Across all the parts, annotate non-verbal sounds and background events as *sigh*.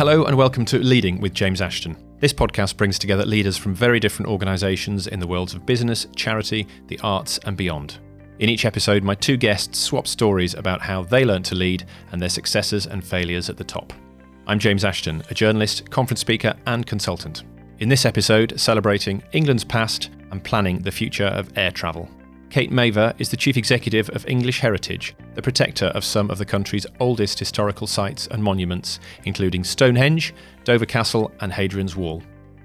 Hello and welcome to Leading with James Ashton. This podcast brings together leaders from very different organisations in the worlds of business, charity, the arts, and beyond. In each episode, my two guests swap stories about how they learned to lead and their successes and failures at the top. I'm James Ashton, a journalist, conference speaker, and consultant. In this episode, celebrating England's past and planning the future of air travel. Kate Mavor is the Chief Executive of English Heritage, the protector of some of the country's oldest historical sites and monuments, including Stonehenge, Dover Castle, and Hadrian's Wall.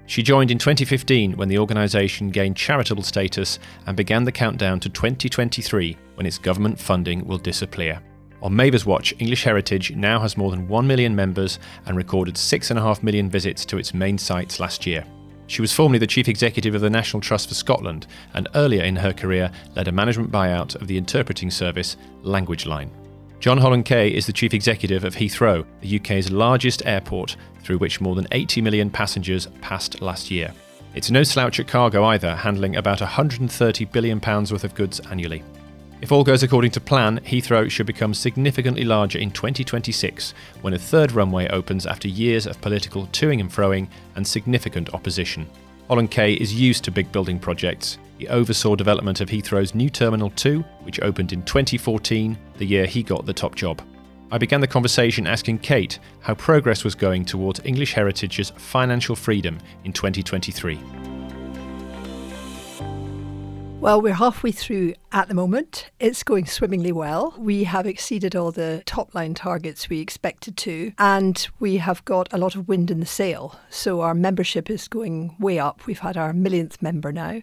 She joined in 2015 when the organisation gained charitable status and began the countdown to 2023 when its government funding will disappear. On Mavor's watch, English Heritage now has more than 1 million members and recorded 6.5 million visits to its main sites last year. She was formerly the chief executive of the National Trust for Scotland and earlier in her career led a management buyout of the interpreting service Language Line. John Holland Kaye is the chief executive of Heathrow, the UK's largest airport, through which more than 80 million passengers passed last year. It's no slouch at cargo either, handling about £130 billion worth of goods annually. If all goes according to plan, Heathrow should become significantly larger in 2026 when a third runway opens after years of political toing and froing and significant opposition. Holland Kaye is used to big building projects. He oversaw development of Heathrow's new Terminal 2, which opened in 2014, the year he got the top job. I began the conversation asking Kate how progress was going towards English Heritage's financial freedom in 2023. Well, we're halfway through at the moment. It's going swimmingly well. We have exceeded all the top line targets we expected to, and we have got a lot of wind in the sail. So our membership is going way up. We've had our millionth member now,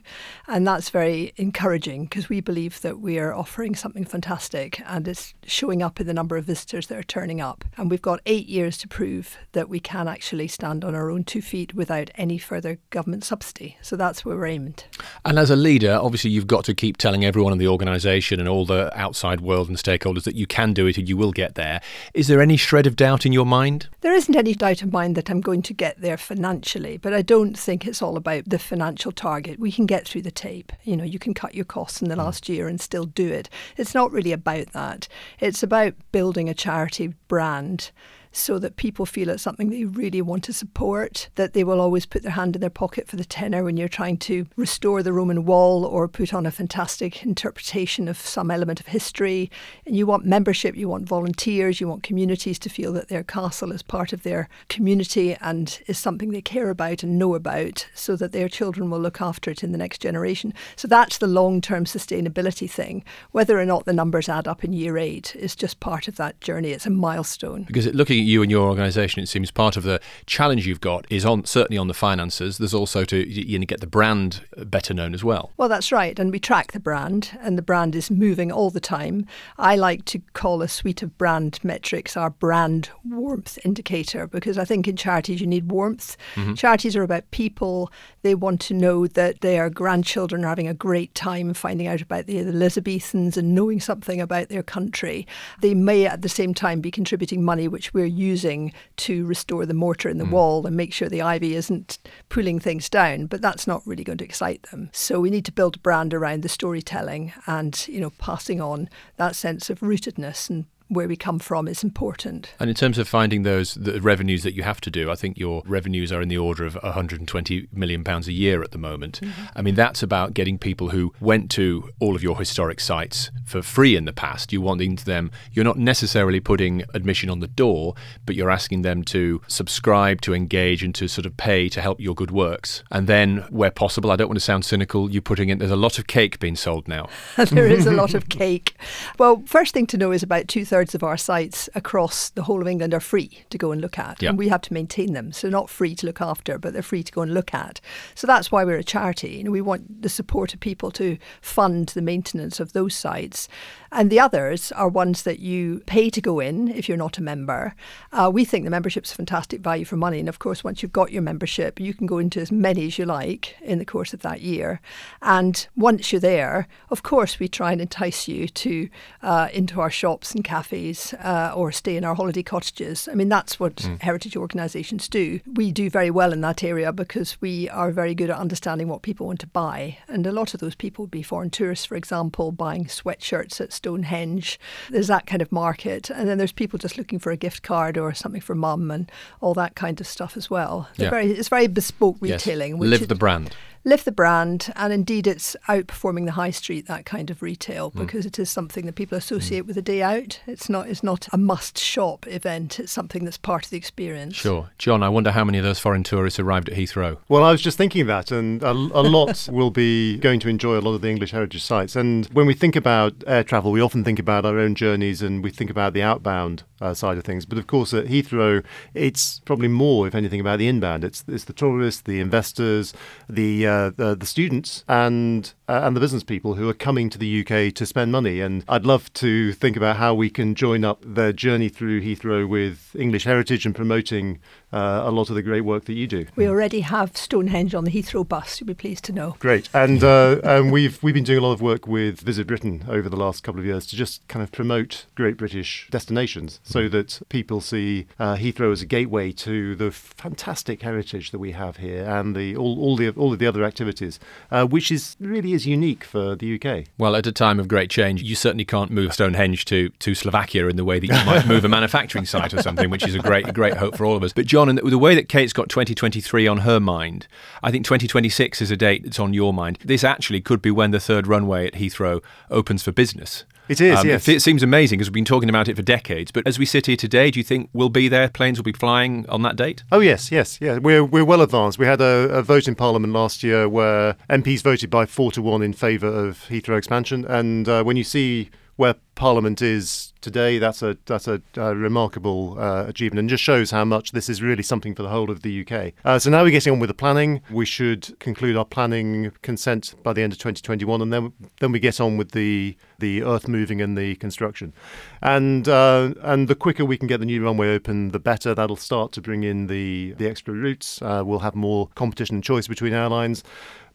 and that's very encouraging because we believe that we are offering something fantastic and it's showing up in the number of visitors that are turning up. And we've got eight years to prove that we can actually stand on our own two feet without any further government subsidy. So that's where we're aimed. And as a leader, obviously, you've got to keep telling everyone in the organisation and all the outside world and stakeholders that you can do it and you will get there. Is there any shred of doubt in your mind? There isn't any doubt in mind that I'm going to get there financially, but I don't think it's all about the financial target. We can get through the tape. You know, you can cut your costs in the mm. last year and still do it. It's not really about that. It's about building a charity brand so that people feel it's something they really want to support, that they will always put their hand in their pocket for the tenner when you're trying to restore the Roman wall or put on a fantastic interpretation of some element of history. And you want membership, you want volunteers, you want communities to feel that their castle is part of their community and is something they care about and know about so that their children will look after it in the next generation. So that's the long term sustainability thing. Whether or not the numbers add up in year eight is just part of that journey. It's a milestone. Because it, looking you and your organisation, it seems part of the challenge you've got is on certainly on the finances. There's also to you know, get the brand better known as well. Well, that's right, and we track the brand, and the brand is moving all the time. I like to call a suite of brand metrics our brand warmth indicator because I think in charities you need warmth. Mm-hmm. Charities are about people. They want to know that their grandchildren are having a great time finding out about the Elizabethans and knowing something about their country. They may at the same time be contributing money, which we're using to restore the mortar in the mm. wall and make sure the ivy isn't pulling things down. But that's not really going to excite them. So we need to build a brand around the storytelling and, you know, passing on that sense of rootedness and where we come from is important. And in terms of finding those the revenues that you have to do, I think your revenues are in the order of 120 million pounds a year at the moment. Mm-hmm. I mean, that's about getting people who went to all of your historic sites for free in the past. You wanting them, you're not necessarily putting admission on the door, but you're asking them to subscribe, to engage, and to sort of pay to help your good works. And then, where possible, I don't want to sound cynical, you're putting in. There's a lot of cake being sold now. *laughs* there is a lot of *laughs* cake. Well, first thing to know is about two thirds thirds of our sites across the whole of England are free to go and look at. And we have to maintain them. So not free to look after, but they're free to go and look at. So that's why we're a charity. You know, we want the support of people to fund the maintenance of those sites. And the others are ones that you pay to go in if you're not a member. Uh, we think the membership's a fantastic value for money. And of course, once you've got your membership, you can go into as many as you like in the course of that year. And once you're there, of course, we try and entice you to uh, into our shops and cafes cafes uh, or stay in our holiday cottages. I mean, that's what mm. heritage organisations do. We do very well in that area because we are very good at understanding what people want to buy. And a lot of those people would be foreign tourists, for example, buying sweatshirts at Stonehenge. There's that kind of market. And then there's people just looking for a gift card or something for mum and all that kind of stuff as well. Yeah. Very, it's very bespoke retailing. Yes. Live the brand lift the brand, and indeed it's outperforming the high street that kind of retail mm. because it is something that people associate mm. with a day out. It's not it's not a must shop event. It's something that's part of the experience. Sure, John. I wonder how many of those foreign tourists arrived at Heathrow. Well, I was just thinking that, and a, a lot *laughs* will be going to enjoy a lot of the English heritage sites. And when we think about air travel, we often think about our own journeys and we think about the outbound uh, side of things. But of course, at Heathrow, it's probably more, if anything, about the inbound. It's it's the tourists, the investors, the uh, the, the, students, and uh, and the business people who are coming to the UK to spend money. And I'd love to think about how we can join up their journey through Heathrow with English heritage and promoting uh, a lot of the great work that you do. We already have Stonehenge on the Heathrow bus. You'll be pleased to know. Great, and uh, and we've we've been doing a lot of work with Visit Britain over the last couple of years to just kind of promote great British destinations, so mm. that people see uh, Heathrow as a gateway to the fantastic heritage that we have here and the all, all the all of the other activities, uh, which is really is unique for the UK. Well, at a time of great change, you certainly can't move Stonehenge to to Slovakia in the way that you might move a *laughs* manufacturing site or something, which is a great great hope for all of us. But John John, and the way that Kate's got 2023 on her mind, I think 2026 is a date that's on your mind. This actually could be when the third runway at Heathrow opens for business. It is, um, yes. It seems amazing because we've been talking about it for decades. But as we sit here today, do you think we'll be there? Planes will be flying on that date? Oh yes, yes, yeah. We're we're well advanced. We had a, a vote in Parliament last year where MPs voted by four to one in favour of Heathrow expansion. And uh, when you see where Parliament is today, that's a that's a, a remarkable uh, achievement, and just shows how much this is really something for the whole of the UK. Uh, so now we're getting on with the planning. We should conclude our planning consent by the end of 2021, and then then we get on with the the earth moving and the construction. And uh, and the quicker we can get the new runway open, the better. That'll start to bring in the the extra routes. Uh, we'll have more competition and choice between airlines.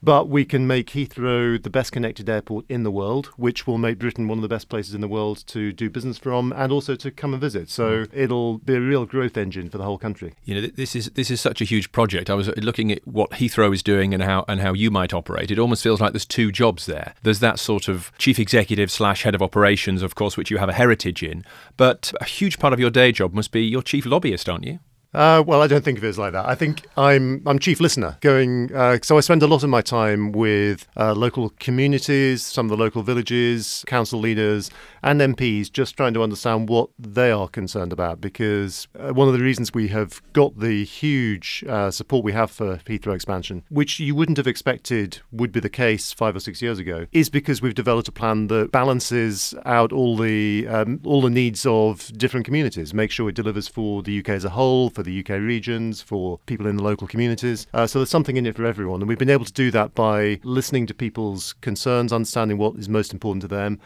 But we can make Heathrow the best connected airport in the world, which will make Britain one of the best places in the world to do business from and also to come and visit. So mm. it'll be a real growth engine for the whole country. You know, this is this is such a huge project. I was looking at what Heathrow is doing and how and how you might operate. It almost feels like there's two jobs there. There's that sort of chief executive slash head of operations, of course, which you have a heritage in, but a huge part of your day job must be your chief lobbyist, aren't you? Uh, well, I don't think of it as like that. I think I'm I'm chief listener. Going uh, so I spend a lot of my time with uh, local communities, some of the local villages, council leaders, and MPs, just trying to understand what they are concerned about. Because uh, one of the reasons we have got the huge uh, support we have for Heathrow expansion, which you wouldn't have expected would be the case five or six years ago, is because we've developed a plan that balances out all the um, all the needs of different communities, make sure it delivers for the UK as a whole for the UK regions, for people in the local communities. Uh, so there's something in it for everyone. And we've been able to do that by listening to people's concerns, understanding what is most important to them,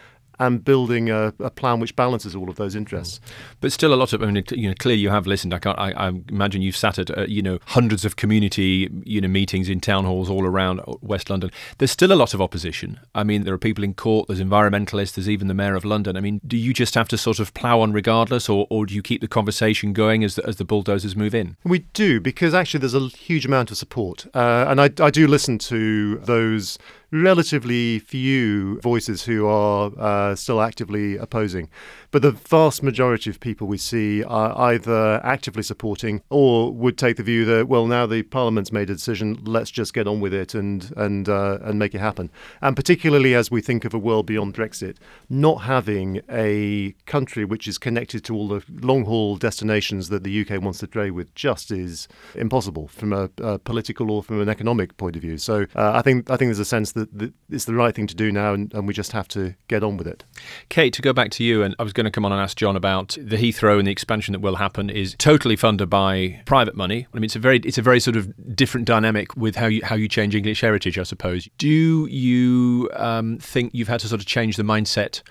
and building a, a, plan which balances all of those interests. But still, a lot of I mean, you know, clearly you have listened. I can't. I, I imagine you've sat at uh, you know hundreds of community you know meetings in town halls all around West London. There's still a lot of opposition. I mean, there are people in court. There's environmentalists. There's even the mayor of London. I mean, do you just have to sort of plough on regardless, or, or do you keep the conversation going as the, as the bulldozers move in? We do because actually there's a huge amount of support, uh, and I, I do listen to those relatively few voices who are uh, still actively opposing. But the vast majority of people we see are either actively supporting or would take the view that, well, now the Parliament's made a decision, let's just get on with it and and uh, and make it happen. And particularly as we think of a world beyond Brexit, not having a country which is connected to all the long haul destinations that the UK wants to trade with just is impossible from a, a political or from an economic point of view. So uh, I think I think there's a sense that, that it's the right thing to do now, and, and we just have to get on with it. Kate, to go back to you, and I was going going to come on and ask John about the Heathrow and the expansion that will happen is totally funded by private money. I mean, it's a very it's a very sort of different dynamic with how you how you change English heritage, I suppose. Do you um, think you've had to sort of change the mindset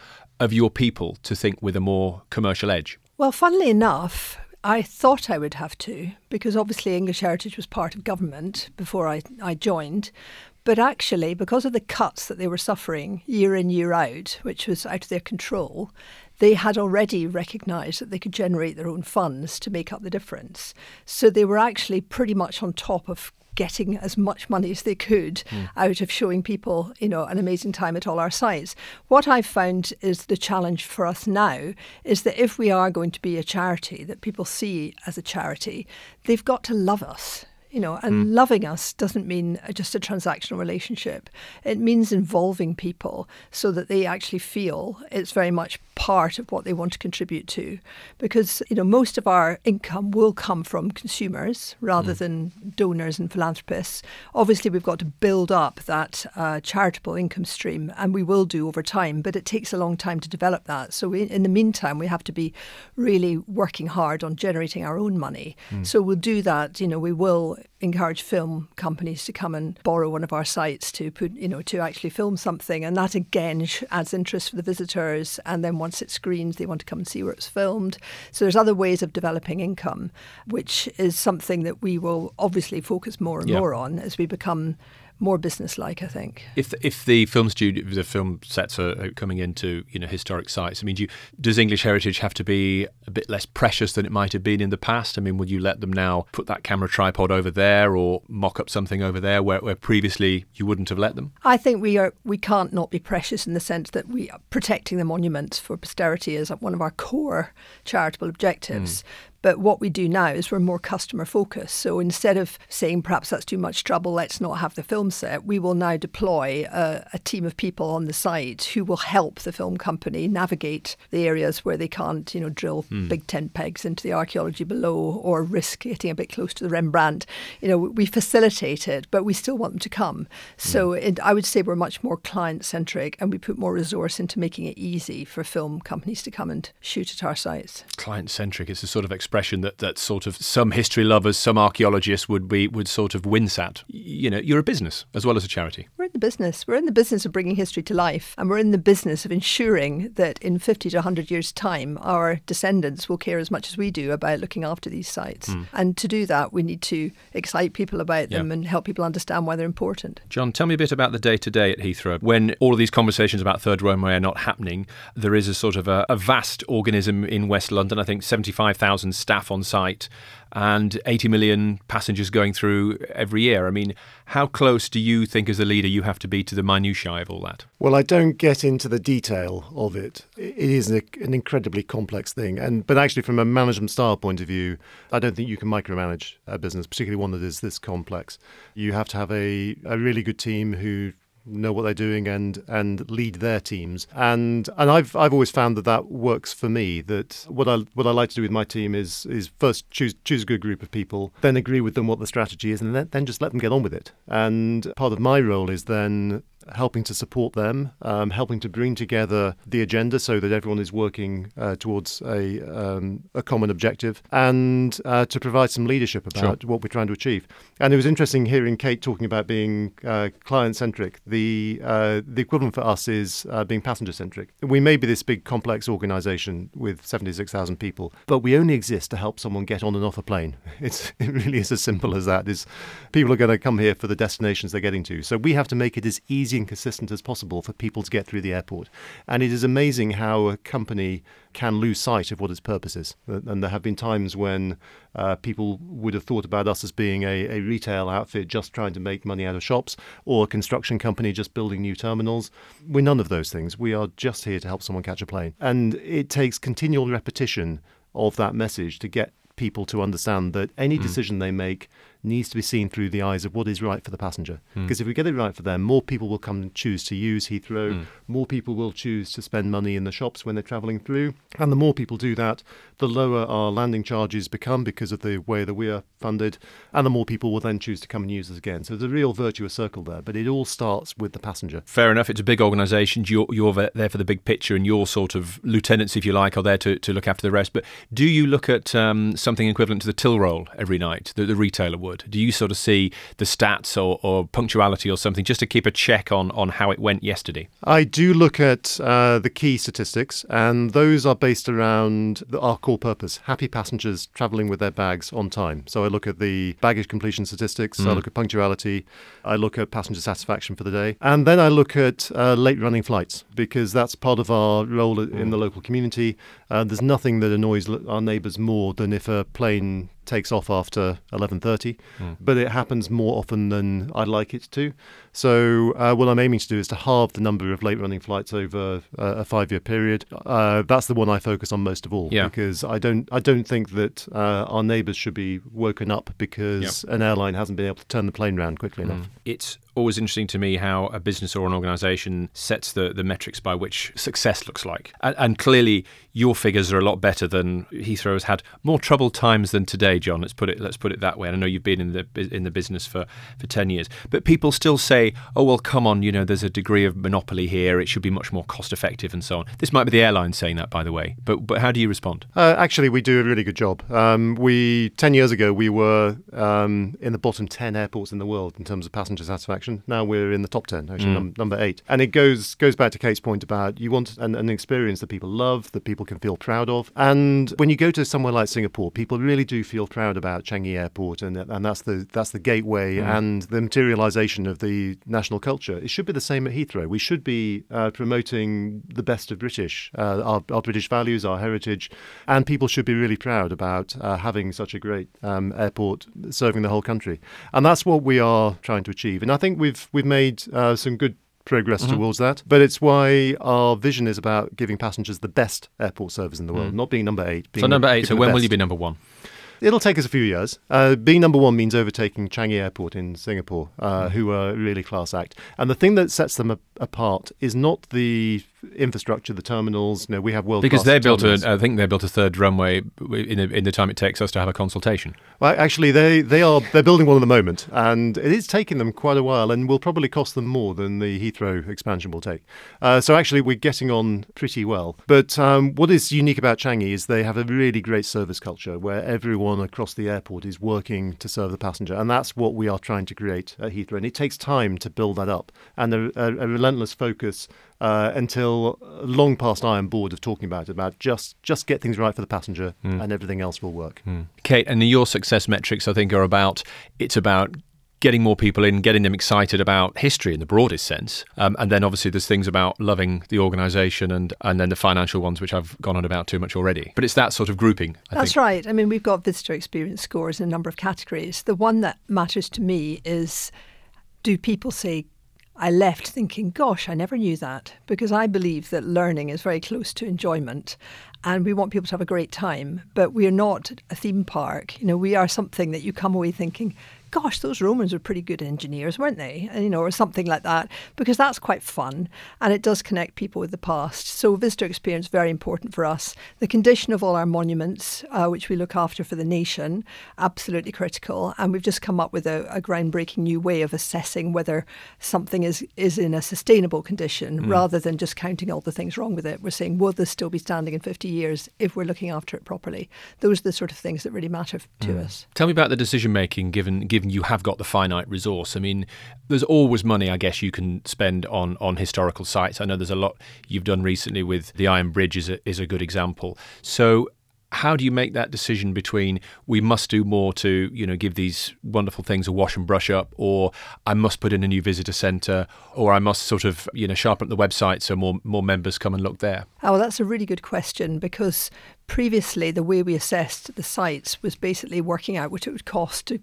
of your people to think with a more commercial edge? Well, funnily enough, I thought I would have to because obviously English Heritage was part of government before I, I joined. But actually, because of the cuts that they were suffering year in, year out, which was out of their control, they had already recognised that they could generate their own funds to make up the difference. So they were actually pretty much on top of getting as much money as they could mm. out of showing people, you know, an amazing time at all our sites. What I've found is the challenge for us now is that if we are going to be a charity that people see as a charity, they've got to love us you know, and mm. loving us doesn't mean just a transactional relationship. It means involving people so that they actually feel it's very much part of what they want to contribute to. Because, you know, most of our income will come from consumers rather mm. than donors and philanthropists. Obviously, we've got to build up that uh, charitable income stream, and we will do over time, but it takes a long time to develop that. So, we, in the meantime, we have to be really working hard on generating our own money. Mm. So, we'll do that. You know, we will encourage film companies to come and borrow one of our sites to put, you know, to actually film something, and that again adds interest for the visitors. And then once it screens, they want to come and see where it's filmed. So there's other ways of developing income, which is something that we will obviously focus more and more on as we become more business-like, I think. If if the film studio, the film sets are coming into you know historic sites, I mean, do you, does English heritage have to be a bit less precious than it might have been in the past? I mean, would you let them now put that camera tripod over there or mock up something over there where, where previously you wouldn't have let them? I think we are we can't not be precious in the sense that we are protecting the monuments for posterity is one of our core charitable objectives. Mm. But what we do now is we're more customer focused. So instead of saying perhaps that's too much trouble, let's not have the film set, we will now deploy a, a team of people on the site who will help the film company navigate the areas where they can't, you know, drill mm. big tent pegs into the archaeology below or risk getting a bit close to the Rembrandt. You know, we facilitate it, but we still want them to come. So mm. it, I would say we're much more client centric and we put more resource into making it easy for film companies to come and shoot at our sites. Client centric is a sort of expression that, that sort of some history lovers, some archaeologists would be would sort of wince at. You know, you're a business as well as a charity. We're in the business. We're in the business of bringing history to life, and we're in the business of ensuring that in 50 to 100 years' time, our descendants will care as much as we do about looking after these sites. Mm. And to do that, we need to excite people about them yeah. and help people understand why they're important. John, tell me a bit about the day to day at Heathrow. When all of these conversations about Third Runway are not happening, there is a sort of a, a vast organism in West London. I think 75,000 staff on site and 80 million passengers going through every year. I mean, how close do you think, as a leader, you have to be to the minutiae of all that? Well, I don't get into the detail of it. It is an incredibly complex thing, and but actually, from a management style point of view, I don't think you can micromanage a business, particularly one that is this complex. You have to have a, a really good team who know what they're doing and and lead their teams. And and I've I've always found that that works for me that what I what I like to do with my team is is first choose choose a good group of people then agree with them what the strategy is and then, then just let them get on with it. And part of my role is then helping to support them, um, helping to bring together the agenda so that everyone is working uh, towards a, um, a common objective, and uh, to provide some leadership about sure. what we're trying to achieve. And it was interesting hearing Kate talking about being uh, client centric. The uh, the equivalent for us is uh, being passenger centric. We may be this big complex organisation with seventy six thousand people, but we only exist to help someone get on and off a plane. *laughs* It's it really is as simple as that. Is people are going to come here for the destinations they're getting to, so we have to make it as easy easy and consistent as possible for people to get through the airport. And it is amazing how a company can lose sight of what its purpose is. And there have been times when uh, people would have thought about us as being a, a, retail outfit just trying to make money out of shops or a construction company just building new terminals. We're none of those things. We are just here to help someone catch a plane. And it takes continual repetition of that message to get people to understand that any mm. decision they make needs to be seen through the eyes of what is right for the passenger. Hmm. Because mm. if we get it right for them, more people will come and choose to use Heathrow, mm. more people will choose to spend money in the shops when they're travelling through. And the more people do that, the lower our landing charges become because of the way that we are funded, and the more people will then choose to come and use us again. So there's a real virtuous circle there, but it all starts with the passenger. Fair enough. It's a big organisation. You're, you're there for the big picture, and your sort of lieutenants, if you like, are there to, to look after the rest. But do you look at um, something equivalent to the till roll every night that the retailer would? Forward? Do you sort of see the stats or, or punctuality or something just to keep a check on, on how it went yesterday? I do look at uh, the key statistics, and those are based around the, our core purpose happy passengers traveling with their bags on time. So I look at the baggage completion statistics, mm. I look at punctuality, I look at passenger satisfaction for the day, and then I look at uh, late running flights because that's part of our role in the local community. Uh, there's nothing that annoys our neighbours more than if a plane takes off after 11:30, mm. but it happens more often than I'd like it to. So uh, what I'm aiming to do is to halve the number of late-running flights over uh, a five-year period. Uh, that's the one I focus on most of all yeah. because I don't I don't think that uh, our neighbours should be woken up because yep. an airline hasn't been able to turn the plane around quickly mm. enough. It's always interesting to me how a business or an organization sets the, the metrics by which success looks like. And, and, clearly, your figures are a lot better than Heathrow has had more troubled times than today, John. Let's put it let's put it that way. And I know you've been in the in the business for, for 10 years. But people still say, oh, well, come on, you know, there's a degree of monopoly here. It should be much more cost effective and so on. This might be the airline saying that, by the way. But, but how do you respond? Uh, actually, we do a really good job. Um, we 10 years ago, we were um, in the bottom 10 airports in the world in terms of passenger satisfaction. Now we're in the top 10, actually, mm. num- number eight. And it goes goes back to Kate's point about you want an, an experience that people love, that people can feel proud of. And when you go to somewhere like Singapore, people really do feel proud about Changi Airport, and, and that's the that's the gateway mm. and the materialization of the national culture. It should be the same at Heathrow. We should be uh, promoting the best of British, uh, our, our, British values, our heritage, and people should be really proud about uh, having such a great um, airport serving the whole country. And that's what we are trying to achieve. And I think we've we've made uh, some good progress mm-hmm. towards that. But it's why our vision is about giving passengers the best airport service in the world, mm. not being number eight. so number eight. So when will you be number one? It'll take us a few years. Uh, being number one means overtaking Changi Airport in Singapore, uh, mm. who are a really class act. And the thing that sets them a- apart is not the infrastructure, the terminals. You know, we have world because they built a. I think they built a third runway in, a, in the time it takes us to have a consultation. Well, actually, they they are they're building one at the moment, and it is taking them quite a while, and will probably cost them more than the Heathrow expansion will take. Uh, so actually, we're getting on pretty well. But um, what is unique about Changi is they have a really great service culture where everyone across the airport is working to serve the passenger, and that's what we are trying to create at Heathrow. And it takes time to build that up, and a, a, a relentless focus uh, until long past I am bored of talking about it. About just just get things right for the passenger, mm. and everything else will work. Mm. Kate, and your success metrics, I think, are about it's about getting more people in, getting them excited about history in the broadest sense. Um, and then obviously there's things about loving the organisation and, and then the financial ones, which I've gone on about too much already. But it's that sort of grouping. I That's think. right. I mean, we've got visitor experience scores in a number of categories. The one that matters to me is do people say, I left thinking, gosh, I never knew that, because I believe that learning is very close to enjoyment and we want people to have a great time, but we are not a theme park. You know, we are something that you come away thinking, gosh, those Romans were pretty good engineers, weren't they? You know, or something like that, because that's quite fun and it does connect people with the past. So visitor experience very important for us. The condition of all our monuments, uh, which we look after for the nation, absolutely critical. And we've just come up with a, a groundbreaking new way of assessing whether something is is in a sustainable condition, mm. rather than just counting all the things wrong with it. We're saying, will this still be standing in 50 years if we're looking after it properly? Those are the sort of things that really matter to mm. us. Tell me about the decision making given given given you have got the finite resource. I mean, there's always money, I guess, you can spend on on historical sites. I know there's a lot you've done recently with the Iron Bridge is a, is a good example. So how do you make that decision between we must do more to you know give these wonderful things a wash and brush up or i must put in a new visitor centre or i must sort of you know sharpen up the website so more more members come and look there oh well, that's a really good question because previously the way we assessed the sites was basically working out what it would cost to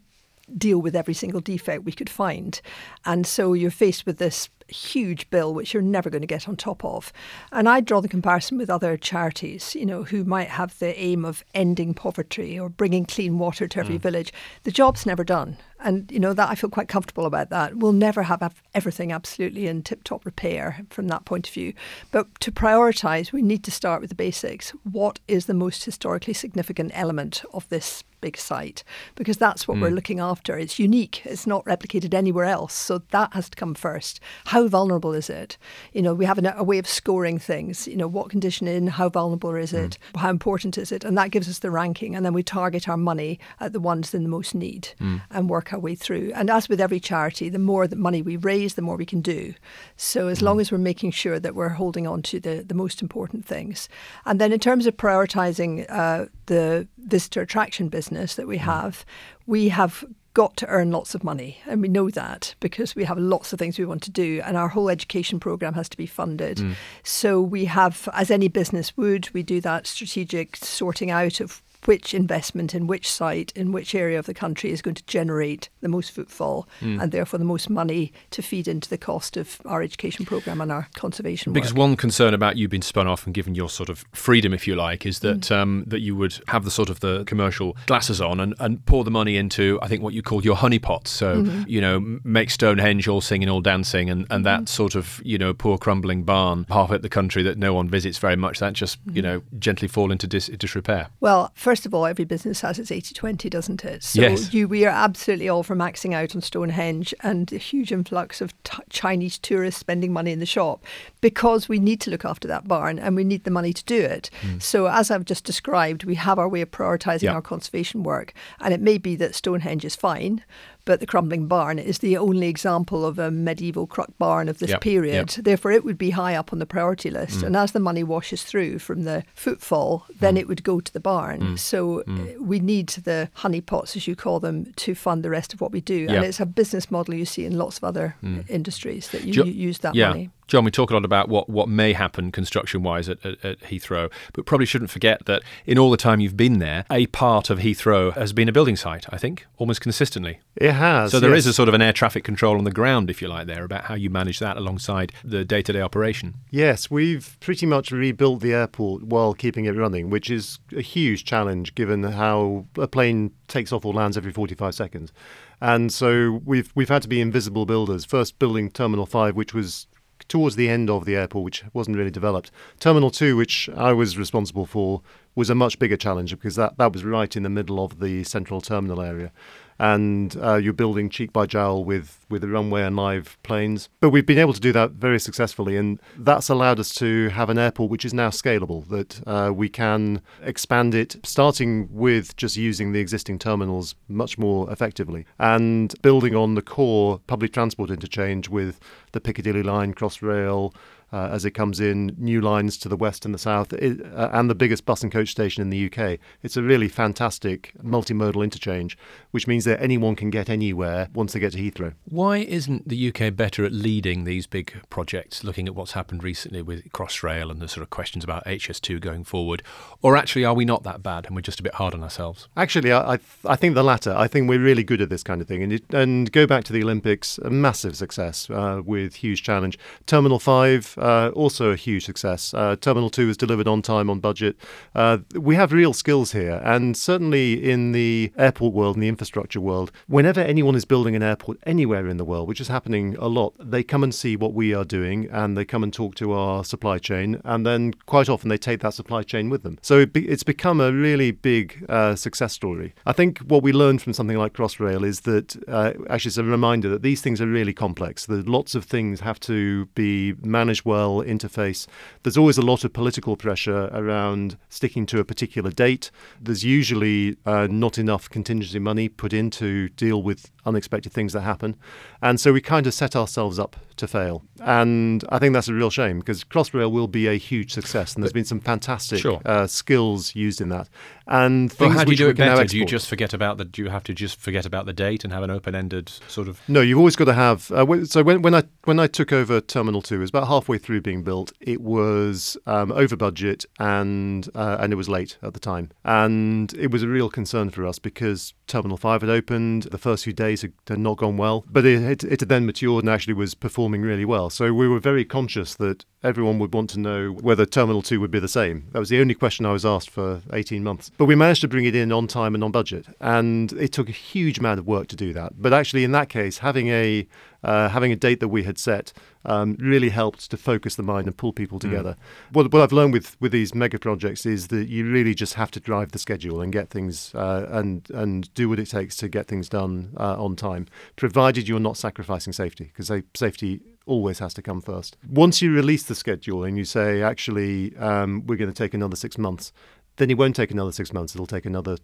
deal with every single defect we could find. And so you're faced with this huge bill which you're never going to get on top of. And I draw the comparison with other charities, you know, who might have the aim of ending poverty or bringing clean water to every mm. village. The job's never done. And, you know, that I feel quite comfortable about that. We'll never have everything absolutely in tip top repair from that point of view. But to prioritise, we need to start with the basics. What is the most historically significant element of this big site because that's what mm. we're looking after. It's unique. It's not replicated anywhere else. So that has to come first. How vulnerable is it? You know, we have a, a way of scoring things. You know, what condition in, how vulnerable is it, mm. how important is it? And that gives us the ranking. And then we target our money at the ones in the most need mm. and work our way through. And as with every charity, the more the money we raise, the more we can do. So as long mm. as we're making sure that we're holding on to the, the most important things. And then in terms of prioritizing uh, the visitor attraction business that we mm. have, we have got to earn lots of money. And we know that because we have lots of things we want to do. And our whole education program has to be funded. Mm. So we have, as any business would, we do that strategic sorting out of which investment in which site in which area of the country is going to generate the most footfall mm. and therefore the most money to feed into the cost of our education programme and our conservation programme? because work. one concern about you being spun off and given your sort of freedom if you like is that mm. um, that you would have the sort of the commercial glasses on and, and pour the money into I think what you call your honeypots so mm-hmm. you know make Stonehenge all singing all dancing and, and that mm-hmm. sort of you know poor crumbling barn half at the country that no one visits very much that just mm-hmm. you know gently fall into dis- disrepair well first of all, every business has its 80 20, doesn't it? So yes. you, we are absolutely all for maxing out on Stonehenge and a huge influx of t- Chinese tourists spending money in the shop because we need to look after that barn and we need the money to do it. Mm. So, as I've just described, we have our way of prioritising our conservation work. And it may be that Stonehenge is fine, but the crumbling barn is the only example of a medieval cruck barn of this yep, period. Yep. Therefore, it would be high up on the priority list. Mm. And as the money washes through from the footfall, then mm. it would go to the barn. Mm. So mm. we need the honeypots, as you call them, to fund the rest of what we do. Yep. And it's a business model you see in lots of other mm. industries that you, you use that yeah. money. John, we talk a lot about what, what may happen construction wise at, at, at, Heathrow, but probably shouldn't forget that in all the time you've been there, a part of Heathrow has been a building site, I think, almost consistently. It has. So there yes. is a sort of an air traffic control on the ground, if you like, there about how you manage that alongside the day to day operation. Yes, we've pretty much rebuilt the airport while keeping it running, which is a huge challenge given how a plane takes off or lands every 45 seconds. And so we've we've had to be invisible builders. First building Terminal 5, which was towards the end of the airport, which wasn't really developed. Terminal 2, which I was responsible for, was a much bigger challenge because that, that was right in the middle of the central terminal area and uh, you're building cheek by jowl with with the runway and live planes. But we've been able to do that very successfully, and that's allowed us to have an airport which is now scalable. That uh, we can expand it, starting with just using the existing terminals much more effectively, and building on the core public transport interchange with the Piccadilly line, Crossrail uh, as it comes in, new lines to the west and the south, it, uh, and the biggest bus and coach station in the UK. It's a really fantastic multimodal interchange, which means that anyone can get anywhere once they get to Heathrow. Why isn't the UK better at leading these big projects, looking at what's happened recently with Crossrail and the sort of questions about HS2 going forward? Or actually, are we not that bad and we're just a bit hard on ourselves? Actually, I, I, I think the latter. I think we're really good at this kind of thing. And, it, and go back to the Olympics, a massive success uh, with huge challenge. Terminal 5, uh, also a huge success. Uh, Terminal 2 was delivered on time, on budget. Uh, we have real skills here, and certainly in the airport world and the infrastructure world, whenever anyone is building an airport anywhere in the world, which is happening a lot, they come and see what we are doing and they come and talk to our supply chain, and then quite often they take that supply chain with them. So it be, it's become a really big uh, success story. I think what we learned from something like Crossrail is that uh, actually it's a reminder that these things are really complex. That lots of things have to be managed well interface. There's always a lot of political pressure around sticking to a particular date. There's usually uh, not enough contingency money put in to deal with unexpected things that happen. And so we kind of set ourselves up to fail. And I think that's a real shame because Crossrail will be a huge success. And there's been some fantastic sure. uh, skills used in that. And well, how do you do it better? Do you just forget about the? Do you have to just forget about the date and have an open-ended sort of? No, you've always got to have. Uh, so when, when I when I took over Terminal Two, it was about halfway through being built. It was um, over budget and uh, and it was late at the time, and it was a real concern for us because Terminal Five had opened. The first few days had, not gone well, but it, it, it had then matured and actually was performing really well. So we were very conscious that everyone would want to know whether Terminal 2 would be the same. That was the only question I was asked for 18 months. But we managed to bring it in on time and on budget. And it took a huge amount of work to do that. But actually, in that case, having a uh, having a date that we had set um, really helped to focus the mind and pull people hmm. together. Mm. What, what I've learned with, with these mega projects is that you really just have to drive the schedule and get things uh, and and do what it takes to get things done uh, on time, provided you're not sacrificing safety, because safety always has to come first. Once you release the schedule and you say, actually, um, we're going to take another six months, then it won't take another six months. It'll take another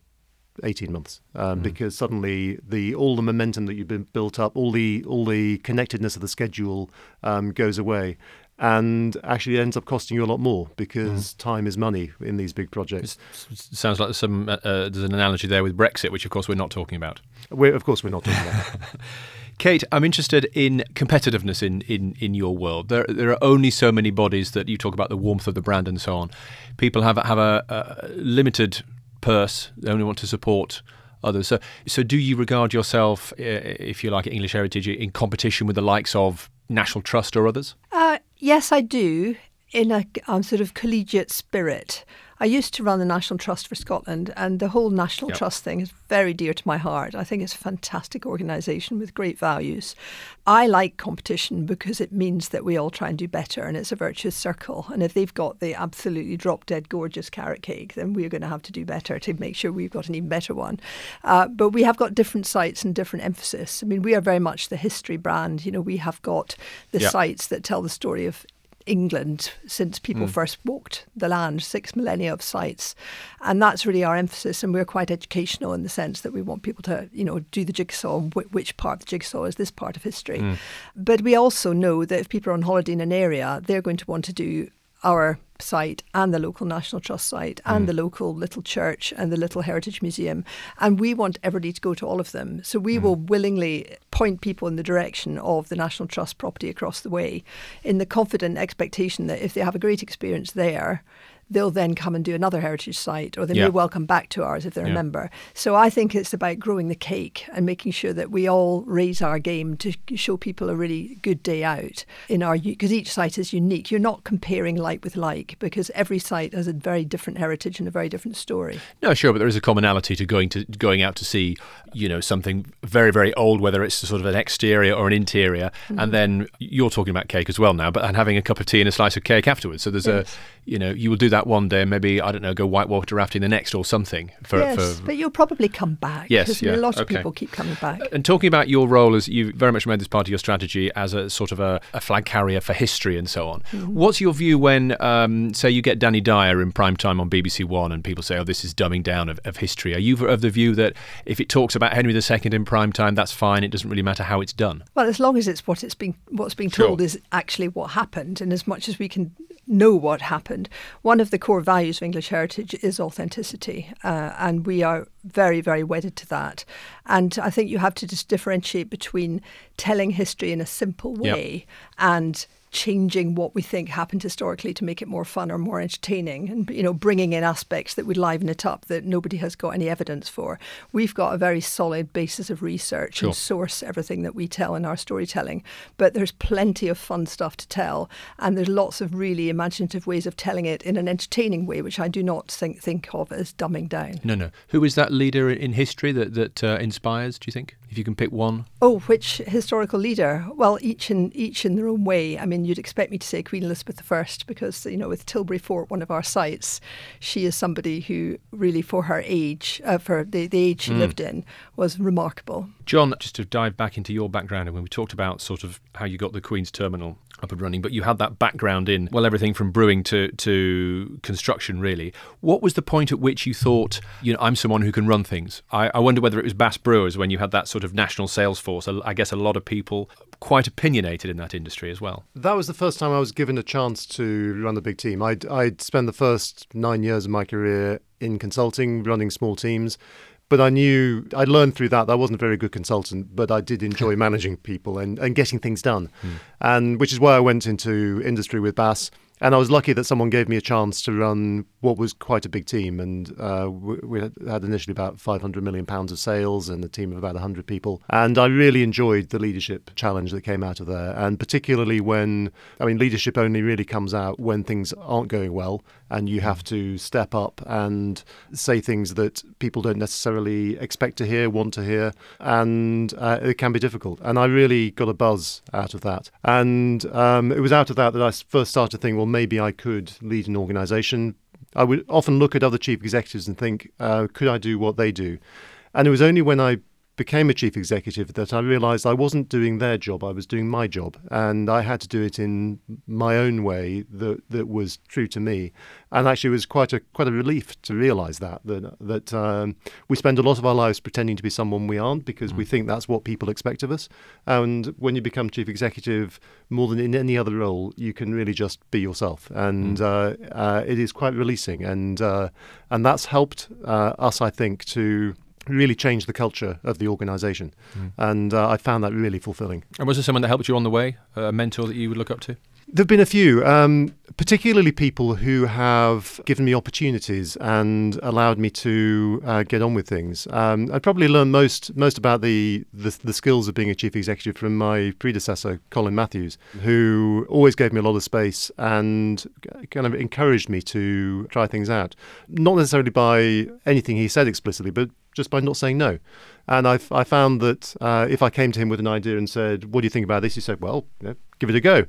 18 months um, mm. because suddenly the all the momentum that you've been built up all the all the connectedness of the schedule um, goes away and actually ends up costing you a lot more because mm. time is money in these big projects. It sounds like some uh, uh, there's an analogy there with Brexit, which of course we're not talking about. We're, of course, we're not talking about. *laughs* Kate, I'm interested in competitiveness in, in, in your world. There, there are only so many bodies that you talk about the warmth of the brand and so on. People have have a, a limited purse. They only want to support others. So, so do you regard yourself, if you like, English Heritage, in competition with the likes of National Trust or others? Uh, yes, I do, in a um, sort of collegiate spirit. I used to run the National Trust for Scotland, and the whole National yep. Trust thing is very dear to my heart. I think it's a fantastic organisation with great values. I like competition because it means that we all try and do better, and it's a virtuous circle. And if they've got the absolutely drop dead gorgeous carrot cake, then we're going to have to do better to make sure we've got an even better one. Uh, but we have got different sites and different emphasis. I mean, we are very much the history brand. You know, we have got the yep. sites that tell the story of England since people mm. first walked the land, six millennia of sites. And that's really our emphasis. And we're quite educational in the sense that we want people to, you know, do the jigsaw, which part of the jigsaw is this part of history. Mm. But we also know that if people are on holiday in an area, they're going to want to do our site and the local National Trust site and mm. the local little church and the little heritage museum. And we want everybody to go to all of them. So we mm. will willingly point people in the direction of the National Trust property across the way in the confident expectation that if they have a great experience there, they'll then come and do another heritage site or they yeah. may well come back to ours if they're yeah. a member. So I think it's about growing the cake and making sure that we all raise our game to show people a really good day out in our because each site is unique. You're not comparing like with like because every site has a very different heritage and a very different story. No, sure, but there is a commonality to going to going out to see, you know, something very very old whether it's sort of an exterior or an interior mm-hmm. and then you're talking about cake as well now, but and having a cup of tea and a slice of cake afterwards. So there's yes. a you know, you will do that one day, and maybe I don't know, go whitewater rafting the next or something. For, yes, for, but you'll probably come back. Yes, yeah, a lot of okay. people keep coming back. And talking about your role as you very much made this part of your strategy as a sort of a, a flag carrier for history and so on. Mm-hmm. What's your view when, um, say, you get Danny Dyer in prime time on BBC One, and people say, "Oh, this is dumbing down of, of history"? Are you of the view that if it talks about Henry II in prime time, that's fine? It doesn't really matter how it's done. Well, as long as it's what it's been, what's being told sure. is actually what happened, and as much as we can know what happened. One of the core values of English heritage is authenticity, uh, and we are very, very wedded to that. And I think you have to just differentiate between telling history in a simple way yep. and changing what we think happened historically to make it more fun or more entertaining and you know bringing in aspects that would liven it up that nobody has got any evidence for. We've got a very solid basis of research sure. and source everything that we tell in our storytelling but there's plenty of fun stuff to tell and there's lots of really imaginative ways of telling it in an entertaining way which I do not think think of as dumbing down. No no. Who is that leader in history that that uh, inspires do you think if you can pick one? Oh, which historical leader? Well, each in each in their own way. I mean, you'd expect me to say Queen Elizabeth I because you know, with Tilbury Fort, one of our sites, she is somebody who really, for her age, uh, for the, the age she mm. lived in, was remarkable. John, just to dive back into your background, and when we talked about sort of how you got the Queen's Terminal up and running, but you had that background in, well, everything from brewing to, to construction, really. What was the point at which you thought, you know, I'm someone who can run things? I, I wonder whether it was Bass Brewers when you had that sort of national sales force. I guess a lot of people quite opinionated in that industry as well. That was the first time I was given a chance to run the big team. I'd, I'd spent the first nine years of my career in consulting, running small teams but I knew I learned through that that I wasn't a very good consultant, but I did enjoy managing people and, and getting things done, mm. and which is why I went into industry with Bass. and I was lucky that someone gave me a chance to run what was quite a big team. And uh, we, we had initially about 500 million pounds of sales and a team of about 100 people. And I really enjoyed the leadership challenge that came out of there. And particularly when, I mean, leadership only really comes out when things aren't going well and you have to step up and say things that people don't necessarily expect to hear, want to hear. And uh, it can be difficult. And I really got a buzz out of that. And um, it was out of that that I first started to think, well, maybe I could lead an organization. I would often look at other chief executives and think, uh, could I do what they do? And it was only when I became a chief executive that I realized I wasn't doing their job, I was doing my job. And I had to do it in my own way that, that was true to me. And actually, it was quite a, quite a relief to realize that, that, that um, we spend a lot of our lives pretending to be someone we aren't because mm. we think that's what people expect of us. And when you become chief executive, more than in any other role, you can really just be yourself. And mm. uh, uh, it is quite releasing. And, uh, and that's helped uh, us, I think, to really changed the culture of the organisation, mm. and uh, I found that really fulfilling. And was there someone that helped you on the way, a mentor that you would look up to? There've been a few, um, particularly people who have given me opportunities and allowed me to uh, get on with things. Um, I probably learned most most about the, the, the skills of being a chief executive from my predecessor, Colin Matthews, who always gave me a lot of space and kind of encouraged me to try things out. Not necessarily by anything he said explicitly, but just by not saying no. And I, I found that uh, if I came to him with an idea and said, "What do you think about this?" he said, "Well, you know, give it a go."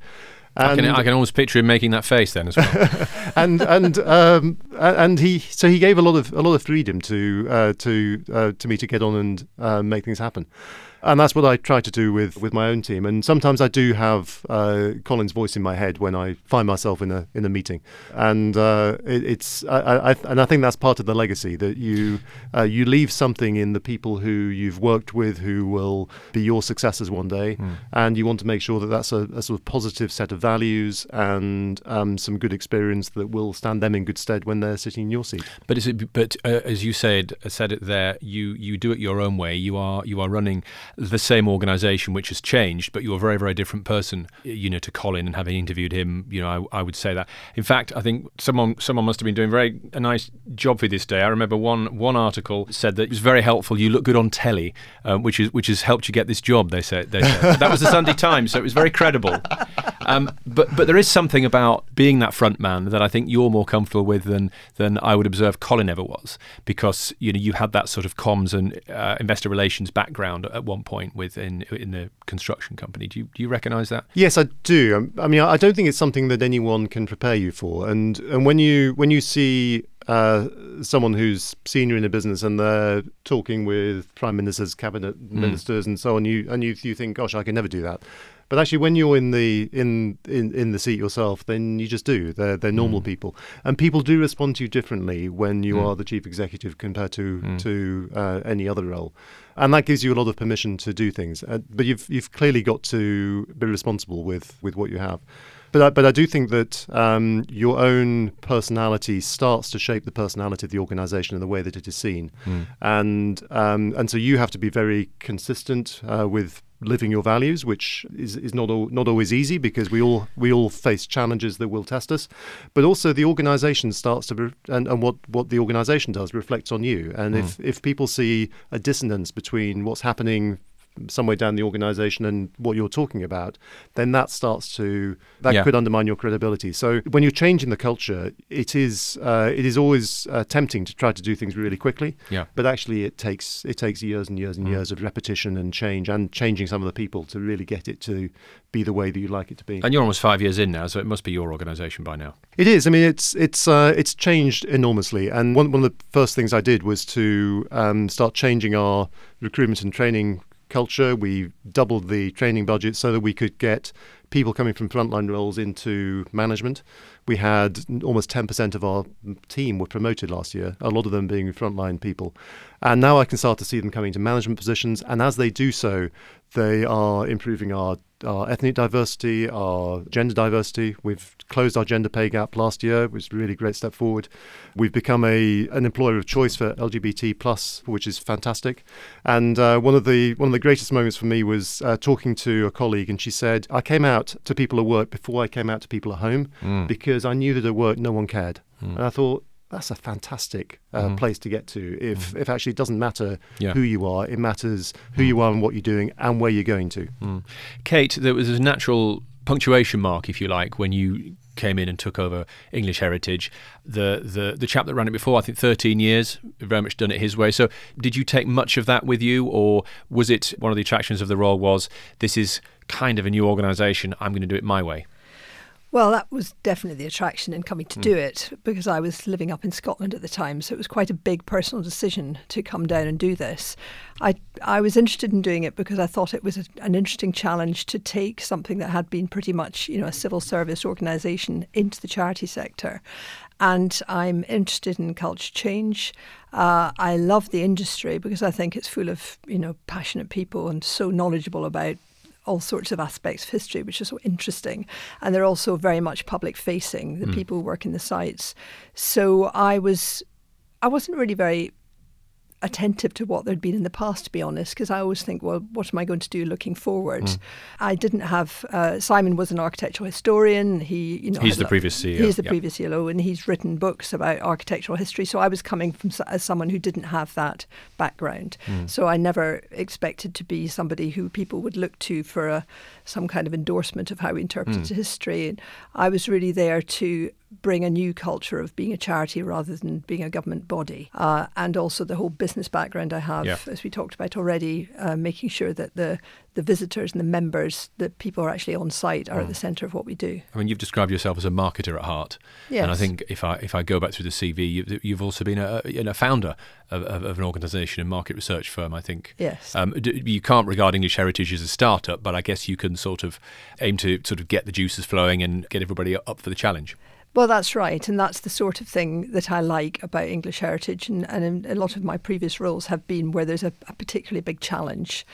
And I can, I can almost picture him making that face then as well. *laughs* and and um, and he so he gave a lot of a lot of freedom to uh, to uh, to me to get on and uh, make things happen and that's what I try to do with, with my own team. And sometimes I do have uh, Colin's voice in my head when I find myself in a in a meeting, and uh, it, it's I, I, and I think that's part of the legacy that you uh, you leave something in the people who you've worked with who will be your successors one day, mm. and you want to make sure that that's a, a, sort of positive set of values and um, some good experience that will stand them in good stead when they're sitting in your seat. But is it? But uh, as you said said it there, you you do it your own way. You are you are running the same organization which has changed, but you're a very, very different person, you know, to Colin and having interviewed him, you know, I, I, would say that. In fact, I think someone someone must have been doing very a nice job for this day. I remember one one article said that it was very helpful. You look good on telly, um, which is which has helped you get this job. They said, they said. that was the Sunday *laughs* Times, so it was very credible. Um, but but there is something about being that front man that I think you're more comfortable with than than I would observe Colin ever was, because you know you had that sort of comms and uh, investor relations background at one point with in in the construction company. Do you do you recognise that? Yes, I do. Um, I mean, I don't think it's something that anyone can prepare you for. And and when you when you see uh, someone who's senior in a business and they're talking with prime ministers, cabinet mm. ministers, and so on, you and you you think, gosh, I can never do that. But actually, when you're in the in, in, in the seat yourself, then you just do. They're they're normal mm. people, and people do respond to you differently when you mm. are the chief executive compared to mm. to uh, any other role, and that gives you a lot of permission to do things. Uh, but you've you've clearly got to be responsible with with what you have. But I, but I do think that um, your own personality starts to shape the personality of the organisation and the way that it is seen, mm. and um, and so you have to be very consistent uh, with living your values, which is, is not all, not always easy because we all we all face challenges that will test us. But also the organisation starts to re- and, and what, what the organisation does reflects on you. And mm. if if people see a dissonance between what's happening somewhere down the organization and what you're talking about, then that starts to that yeah. could undermine your credibility. So when you're changing the culture, it is uh, it is always uh, tempting to try to do things really quickly. Yeah. But actually, it takes it takes years and years and mm. years of repetition and change and changing some of the people to really get it to be the way that you like it to be. And you're almost five years in now, so it must be your organisation by now. It is. I mean, it's it's uh, it's changed enormously. And one one of the first things I did was to um, start changing our recruitment and training culture. We doubled the training budget so that we could get people coming from frontline roles into management. We had almost 10% of our team were promoted last year, a lot of them being frontline people. And now I can start to see them coming to management positions. And as they do so, they are improving our our ethnic diversity, our gender diversity. We've closed our gender pay gap last year, which is a really great step forward. We've become a an employer of choice for LGBT plus, which is fantastic. And uh, one of the one of the greatest moments for me was uh, talking to a colleague, and she said, "I came out to people at work before I came out to people at home Mm. because I knew that at work no one cared." Mm. And I thought. That's a fantastic uh, Mhm. place to get to. If if actually it doesn't matter Yeah. who you are, it matters who you are and what you're doing and where you're going to. Mm. Kate, there was a natural punctuation mark, if you like, when you came in and took over English Heritage. The the the chap that ran it before, I think, 13 years, very much done it his way. So, did you take much of that with you, or was it one of the attractions of the role was this is kind of a new organisation? I'm going to do it my way. Well, that was definitely the attraction in coming to do it because I was living up in Scotland at the time. So it was quite a big personal decision to come down and do this. I, I was interested in doing it because I thought it was a, an interesting challenge to take something that had been pretty much, you know, a civil service organisation into the charity sector. And I'm interested in culture change. Uh, I love the industry because I think it's full of, you know, passionate people and so knowledgeable about all sorts of aspects of history, which is so interesting. And they're also very much public facing, the Mm. people who work in the sites. So I was, I wasn't really very attentive to what there'd been in the past, to be honest, because I always think, well, what am I going to do looking forward? Mm. I didn't have. Uh, Simon was an architectural historian. He, you know, He's the a- previous CEO. He's the Yep. previous CLO, and he's written books about architectural history. So I was coming from as someone who didn't have that background. Mm. So I never expected to be somebody who people would look to for a, some kind of endorsement of how we interpreted Mm. history. And I was really there to bring a new culture of being a charity rather than being a government body. Uh, and also the whole business background I have, Yeah. as we talked about already, uh, making sure that the, the visitors and the members, the people who are actually on site, are at Mm. the centre of what we do. I mean, you've described yourself as a marketer at heart, Yes. and I think if I if I go back through the CV, you've, you've also been a, you know, founder of, of, of an organisation and market research firm. I think. Yes. Um, you can't regard English Heritage as a startup, but I guess you can sort of aim to sort of get the juices flowing and get everybody up for the challenge. Well, that's right. And that's the sort of thing that I like about English heritage. And, and a lot of my previous roles have been where there's a, a particularly big challenge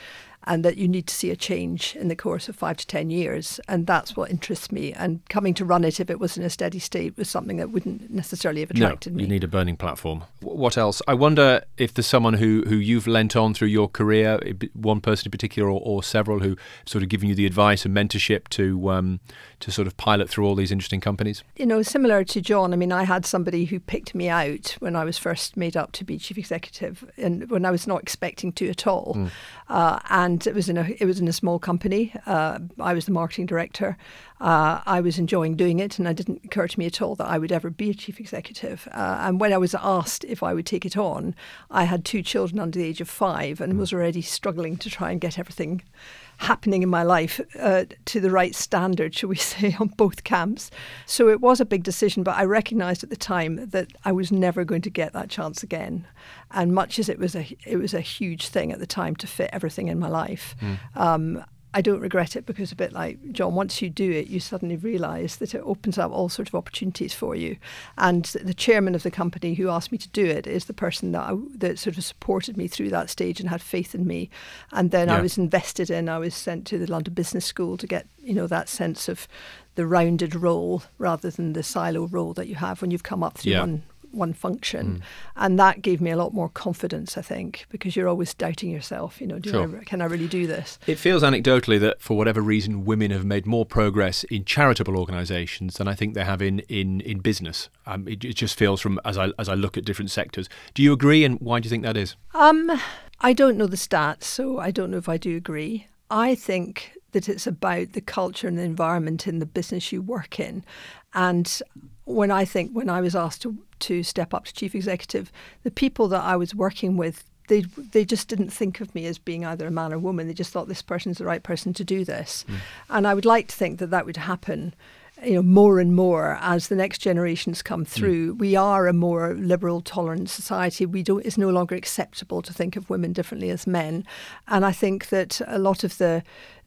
and that you need to see a change in the course of five to 10 years. And that's what interests me. And coming to run it, if it was in a steady state, was something that wouldn't necessarily have attracted no, me. you need a burning platform. What else? I wonder if there's someone who, who you've lent on through your career, one person in particular, or, or several who sort of given you the advice and mentorship to um, to sort of pilot through all these interesting companies. you know, similar to John, I mean, I had somebody who picked me out when I was first made up to be chief executive, and when I was not expecting to at all. Mm. Uh, and it was in a it was in a small company. Uh, I was the marketing director. Uh, I was enjoying doing it, and it didn't occur to me at all that I would ever be a chief executive. Uh, and when I was asked if I would take it on, I had two children under the age of five, and was already struggling to try and get everything happening in my life uh, to the right standard, shall we *laughs* say, on both camps. So it was a big decision, but I recognised at the time that I was never going to get that chance again. And much as it was a it was a huge thing at the time to fit everything in my life. Um, I don't regret it because a bit like John, once you do it, you suddenly realise that it opens up all sorts of opportunities for you. And the chairman of the company who asked me to do it is the person that I, that sort of supported me through that stage and had faith in me. And then I was invested in. I was sent to the London Business School to get you know that sense of the rounded role rather than the silo role that you have when you've come up through Yeah. one one function, Mm. and that gave me a lot more confidence. I think because you're always doubting yourself. You know, do Sure. I, can I really do this? It feels anecdotally that for whatever reason, women have made more progress in charitable organisations than I think they have in in in business. Um, it, it just feels from as I as I look at different sectors. Do you agree, and why do you think that is? Um, I don't know the stats, so I don't know if I do agree. I think that it's about the culture and the environment in the business you work in. And when I think when I was asked to, to step up to chief executive, the people that I was working with, they they just didn't think of me as being either a man or woman. They just thought this person's the right person to do this. And I would like to think that that would happen you know, more and more as the next generations come through, mm. we are a more liberal, tolerant society. We don't. It's no longer acceptable to think of women differently as men, and I think that a lot of the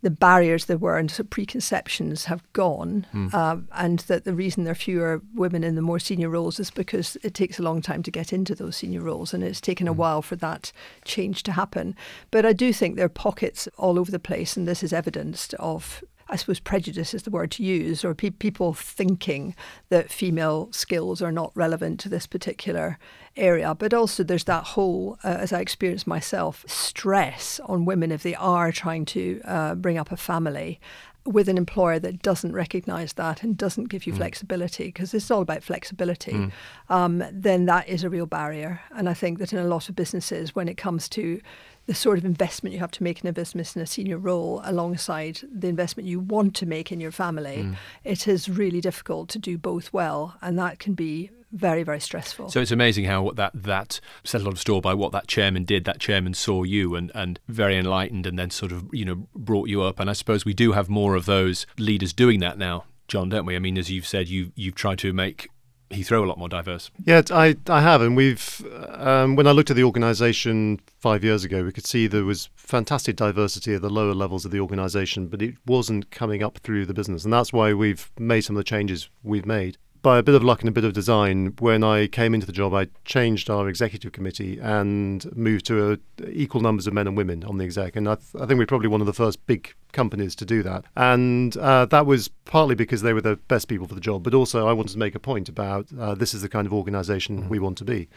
the barriers there were and sort of preconceptions have gone, mm. uh, and that the reason there are fewer women in the more senior roles is because it takes a long time to get into those senior roles, and it's taken a hmm. while for that change to happen. But I do think there are pockets all over the place, and this is evidenced of I suppose prejudice is the word to use, or pe- people thinking that female skills are not relevant to this particular area. But also, there's that whole, uh, as I experienced myself, stress on women if they are trying to uh, bring up a family with an employer that doesn't recognize that and doesn't give you mm. flexibility, because it's all about flexibility, mm. um, then that is a real barrier. And I think that in a lot of businesses, when it comes to the sort of investment you have to make in a business in a senior role alongside the investment you want to make in your family, mm. it is really difficult to do both well. And that can be very, very stressful. So it's amazing how that that set a lot of store by what that chairman did. That chairman saw you and, and very enlightened and then sort of, you know, brought you up. And I suppose we do have more of those leaders doing that now. John, don't we? I mean, as you've said, you you've tried to make Heathrow a lot more diverse. Yeah, I I have, and we've um, when I looked at the organisation five years ago, we could see there was fantastic diversity at the lower levels of the organisation, but it wasn't coming up through the business, and that's why we've made some of the changes we've made by a bit of luck and a bit of design, when I came into the job, I changed our executive committee and moved to a, equal numbers of men and women on the exec. And I, th- I think we're probably one of the first big companies to do that. And uh, that was partly because they were the best people for the job, but also I wanted to make a point about uh, this is the kind of organization mm-hmm. we want to be.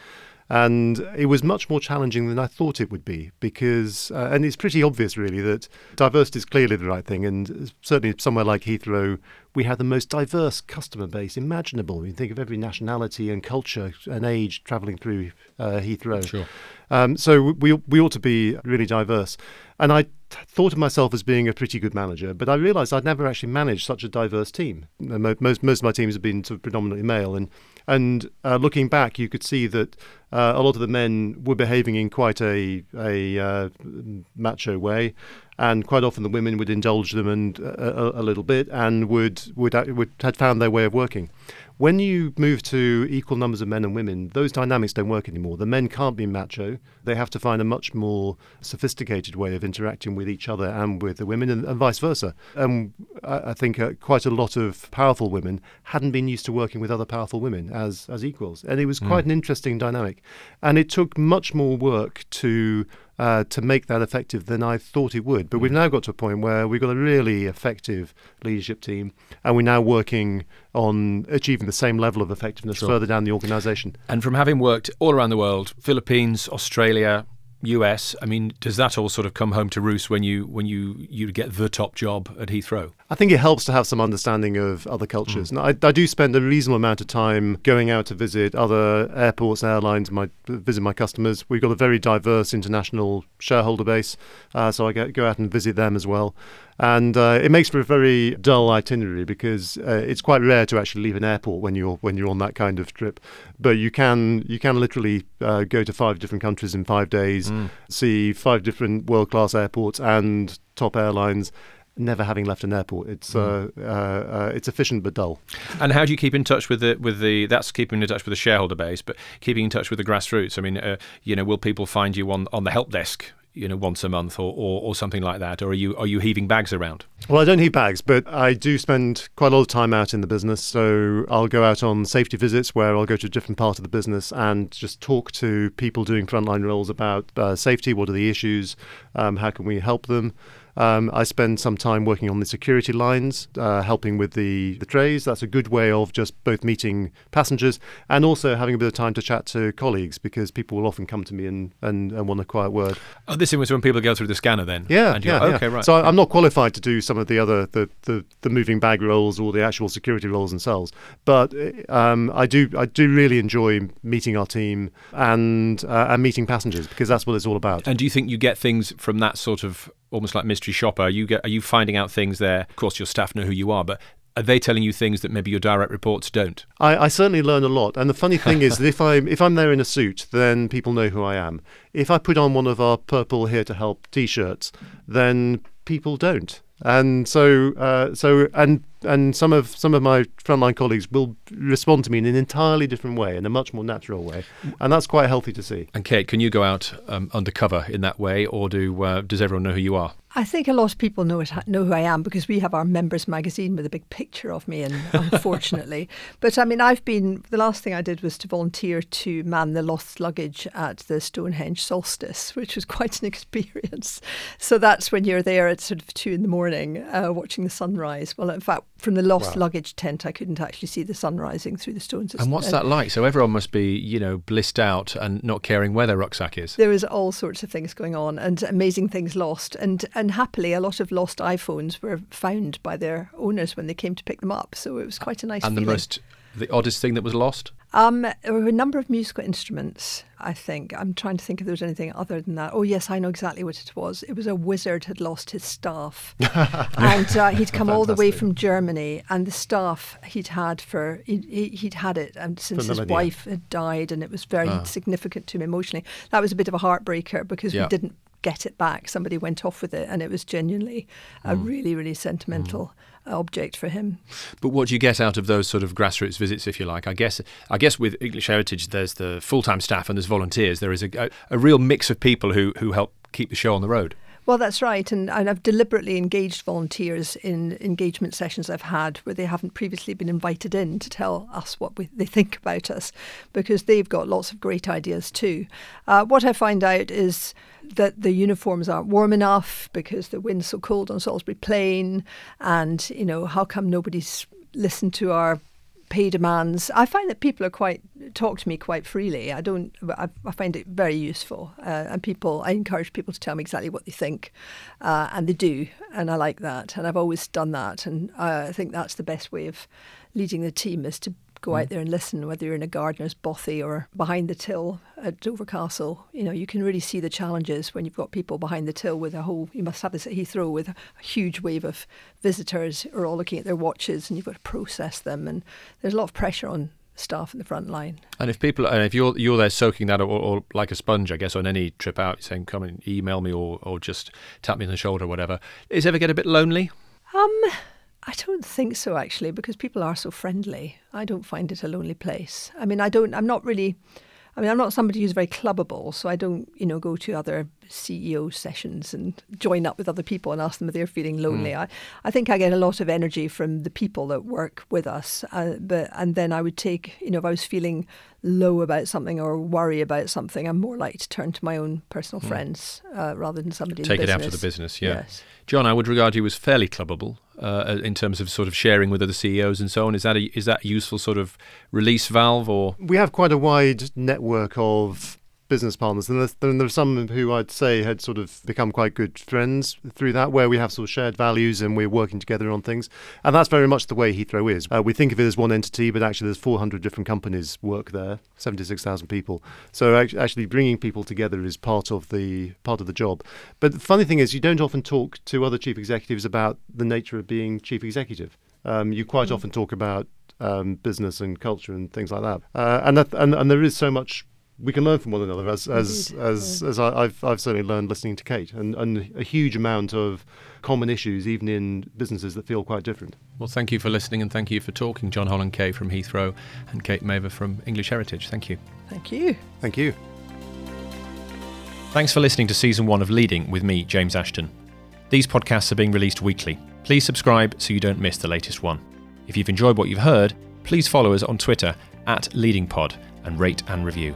And it was much more challenging than I thought it would be because, uh, and it's pretty obvious really that diversity is clearly the right thing. And certainly somewhere like Heathrow, we have the most diverse customer base imaginable. You think of every nationality and culture and age travelling through uh, Heathrow. Sure. Um, so we we ought to be really diverse. And I thought of myself as being a pretty good manager, but I realised I'd never actually managed such a diverse team. Most most of my teams have been sort of predominantly male, and and uh, looking back, you could see that uh, a lot of the men were behaving in quite a a uh, macho way, and quite often the women would indulge them and uh, a, a, little bit, and would would would had found their way of working. When you move to equal numbers of men and women, those dynamics don't work anymore. The men can't be macho. They have to find a much more sophisticated way of interacting with each other and with the women, and, and vice versa. And I, I think uh, quite a lot of powerful women hadn't been used to working with other powerful women as, as equals. And it was quite mm. an interesting dynamic. And it took much more work to uh, to make that effective than I thought it would. But we've mm. now got to a point where we've got a really effective leadership team, and we're now working on achieving the same level of effectiveness sure. further down the organisation. And from having worked all around the world, Philippines, Australia, US, I mean, does that all sort of come home to roost when you when you you get the top job at Heathrow? I think it helps to have some understanding of other cultures. Mm. I, I, do spend a reasonable amount of time going out to visit other airports, airlines, my visit my customers. We've got a very diverse international shareholder base, uh, so I get, go out and visit them as well and uh, it makes for a very dull itinerary because uh, it's quite rare to actually leave an airport when you're when you're on that kind of trip. But you can you can literally uh, go to five different countries in five days, mm. see five different world class airports and top airlines. Never having left an airport, it's mm. Uh, uh, it's efficient but dull. And how do you keep in touch with the with the? That's keeping in touch with the shareholder base, but keeping in touch with the grassroots. I mean, uh, you know, will people find you on on the help desk you know once a month or, or, or, something like that or are you are you heaving bags around? Well i don't heave bags but i do spend quite a lot of time out in the business. So i'll go out on safety visits where i'll go to a different part of the business and just talk to people doing frontline roles about uh, safety what are the issues um, how can we help them um, I spend some time working on the security lines, uh, helping with the, the trays. That's a good way of just both meeting passengers and also having a bit of time to chat to colleagues because people will often come to me and, and, and want a quiet word. Oh, this is when people go through the scanner then? Yeah, yeah, okay, yeah. right. So I'm not qualified to do some of the other, the, the, the moving bag roles or the actual security roles themselves. But um, I do I do really enjoy meeting our team and, uh, and meeting passengers because that's what it's all about. And do you think you get things from that sort of almost like mystery shopper? Are you get, are you finding out things there? Of course, your staff know who you are, but are they telling you things that maybe your direct reports don't? I, I certainly learn a lot. And the funny thing is that if I'm if I'm there in a suit, then people know who I am. If I put on one of our purple here to help t-shirts, then people don't And so, uh, so, and and some of some of my frontline colleagues will respond to me in an entirely different way, in a much more natural way, and that's quite healthy to see. And Kate, can you go out um, undercover in that way, or do uh, does everyone know who you are? I think a lot of people know it, know who I am because we have our members magazine with a big picture of me, and unfortunately, *laughs* but I mean, I've been the last thing I did was to volunteer to man the lost luggage at the Stonehenge solstice, which was quite an *laughs* experience. So that's when you're there at sort of two in the morning, uh, watching the sunrise. Well, in fact, from the lost wow. luggage tent, I couldn't actually see the sun rising through the stones. And what's that like? So everyone must be, you know, blissed out and not caring where their rucksack is. There was all sorts of things going on, and amazing things lost, and and happily, a lot of lost iPhones were found by their owners when they came to pick them up. So it was quite a nice. And feeling. the most, the oddest thing that was lost. Um, there were a number of musical instruments. I think I'm trying to think if there was anything other than that. Oh yes, I know exactly what it was. It was a wizard had lost his staff, *laughs* and uh, he'd come all the way from Germany, and the staff he'd had for he, would had it and since his wife had died, and it was very ah. significant to him emotionally. That was a bit of a heartbreaker because yeah. we didn't get it back. Somebody went off with it, and it was genuinely mm. a really, really sentimental mm object for him. But what do you get out of those sort of grassroots visits, if you like? I guess I guess with English Heritage, there's the full time staff and there's volunteers. There is a, a, a real mix of people who who help keep the show on the road. Well, that's right. And, I've deliberately engaged volunteers in engagement sessions I've had where they haven't previously been invited in to tell us what we, they think about us because they've got lots of great ideas too. Uh, what I find out is that the uniforms aren't warm enough because the wind's so cold on Salisbury Plain. And, you know, how come nobody's listened to our pay demands. I find that people are quite talk to me quite freely. I don't. I, I find it very useful, uh, and people. I encourage people to tell me exactly what they think, uh, and they do, and I like that. And I've always done that, and I think that's the best way of leading the team is to go mm. out there and listen, whether you're in a gardener's bothy or behind the till at Dover Castle. You know, you can really see the challenges when you've got people behind the till with a whole, you must have this at Heathrow with a huge wave of visitors who are all looking at their watches and you've got to process them. And there's a lot of pressure on staff in the front line. And if people, and if you're you're there soaking that, or, or, like a sponge, I guess, on any trip out, saying, "Come and email me," or or just tap me on the shoulder, or whatever. Is ever get a bit lonely? Um, I don't think so, actually, because people are so friendly. I don't find it a lonely place. I mean, I don't. I'm not really. I mean, I'm not somebody who's very clubbable, so I don't, you know, go to other CEO sessions and join up with other people and ask them if they're feeling lonely. Mm. I, I think I get a lot of energy from the people that work with us, uh, but and then I would take, you know, if I was feeling low about something or worry about something, I'm more likely to turn to my own personal mm. friends uh, rather than somebody. Take it out of the business, yeah. Yes. John, I would regard you as fairly clubbable uh, in terms of sort of sharing with other CEOs and so on. Is that a, is that a useful sort of release valve, or we have quite a wide network of business partners. And there's, there are some who I'd say had sort of become quite good friends through that, where we have sort of shared values and we're working together on things. And that's very much the way Heathrow is. Uh, we think of it as one entity, but actually there's 400 different companies work there, 76,000 people. So actually bringing people together is part of the part of the job. But the funny thing is, you don't often talk to other chief executives about the nature of being chief executive. Um, you quite mm. often talk about um, business and culture and things like that. Uh, and, that and, and there is so much we can learn from one another, as as as, as I, have I've certainly learned listening to Kate, and, and a huge amount of common issues, even in businesses that feel quite different. Well, thank you for listening, and thank you for talking, John Holland Kaye from Heathrow, and Kate Mavor from English Heritage. Thank you. Thank you. Thank you. Thanks for listening to season one of Leading with me, James Ashton. These podcasts are being released weekly. Please subscribe so you don't miss the latest one. If you've enjoyed what you've heard, please follow us on Twitter at LeadingPod and rate and review.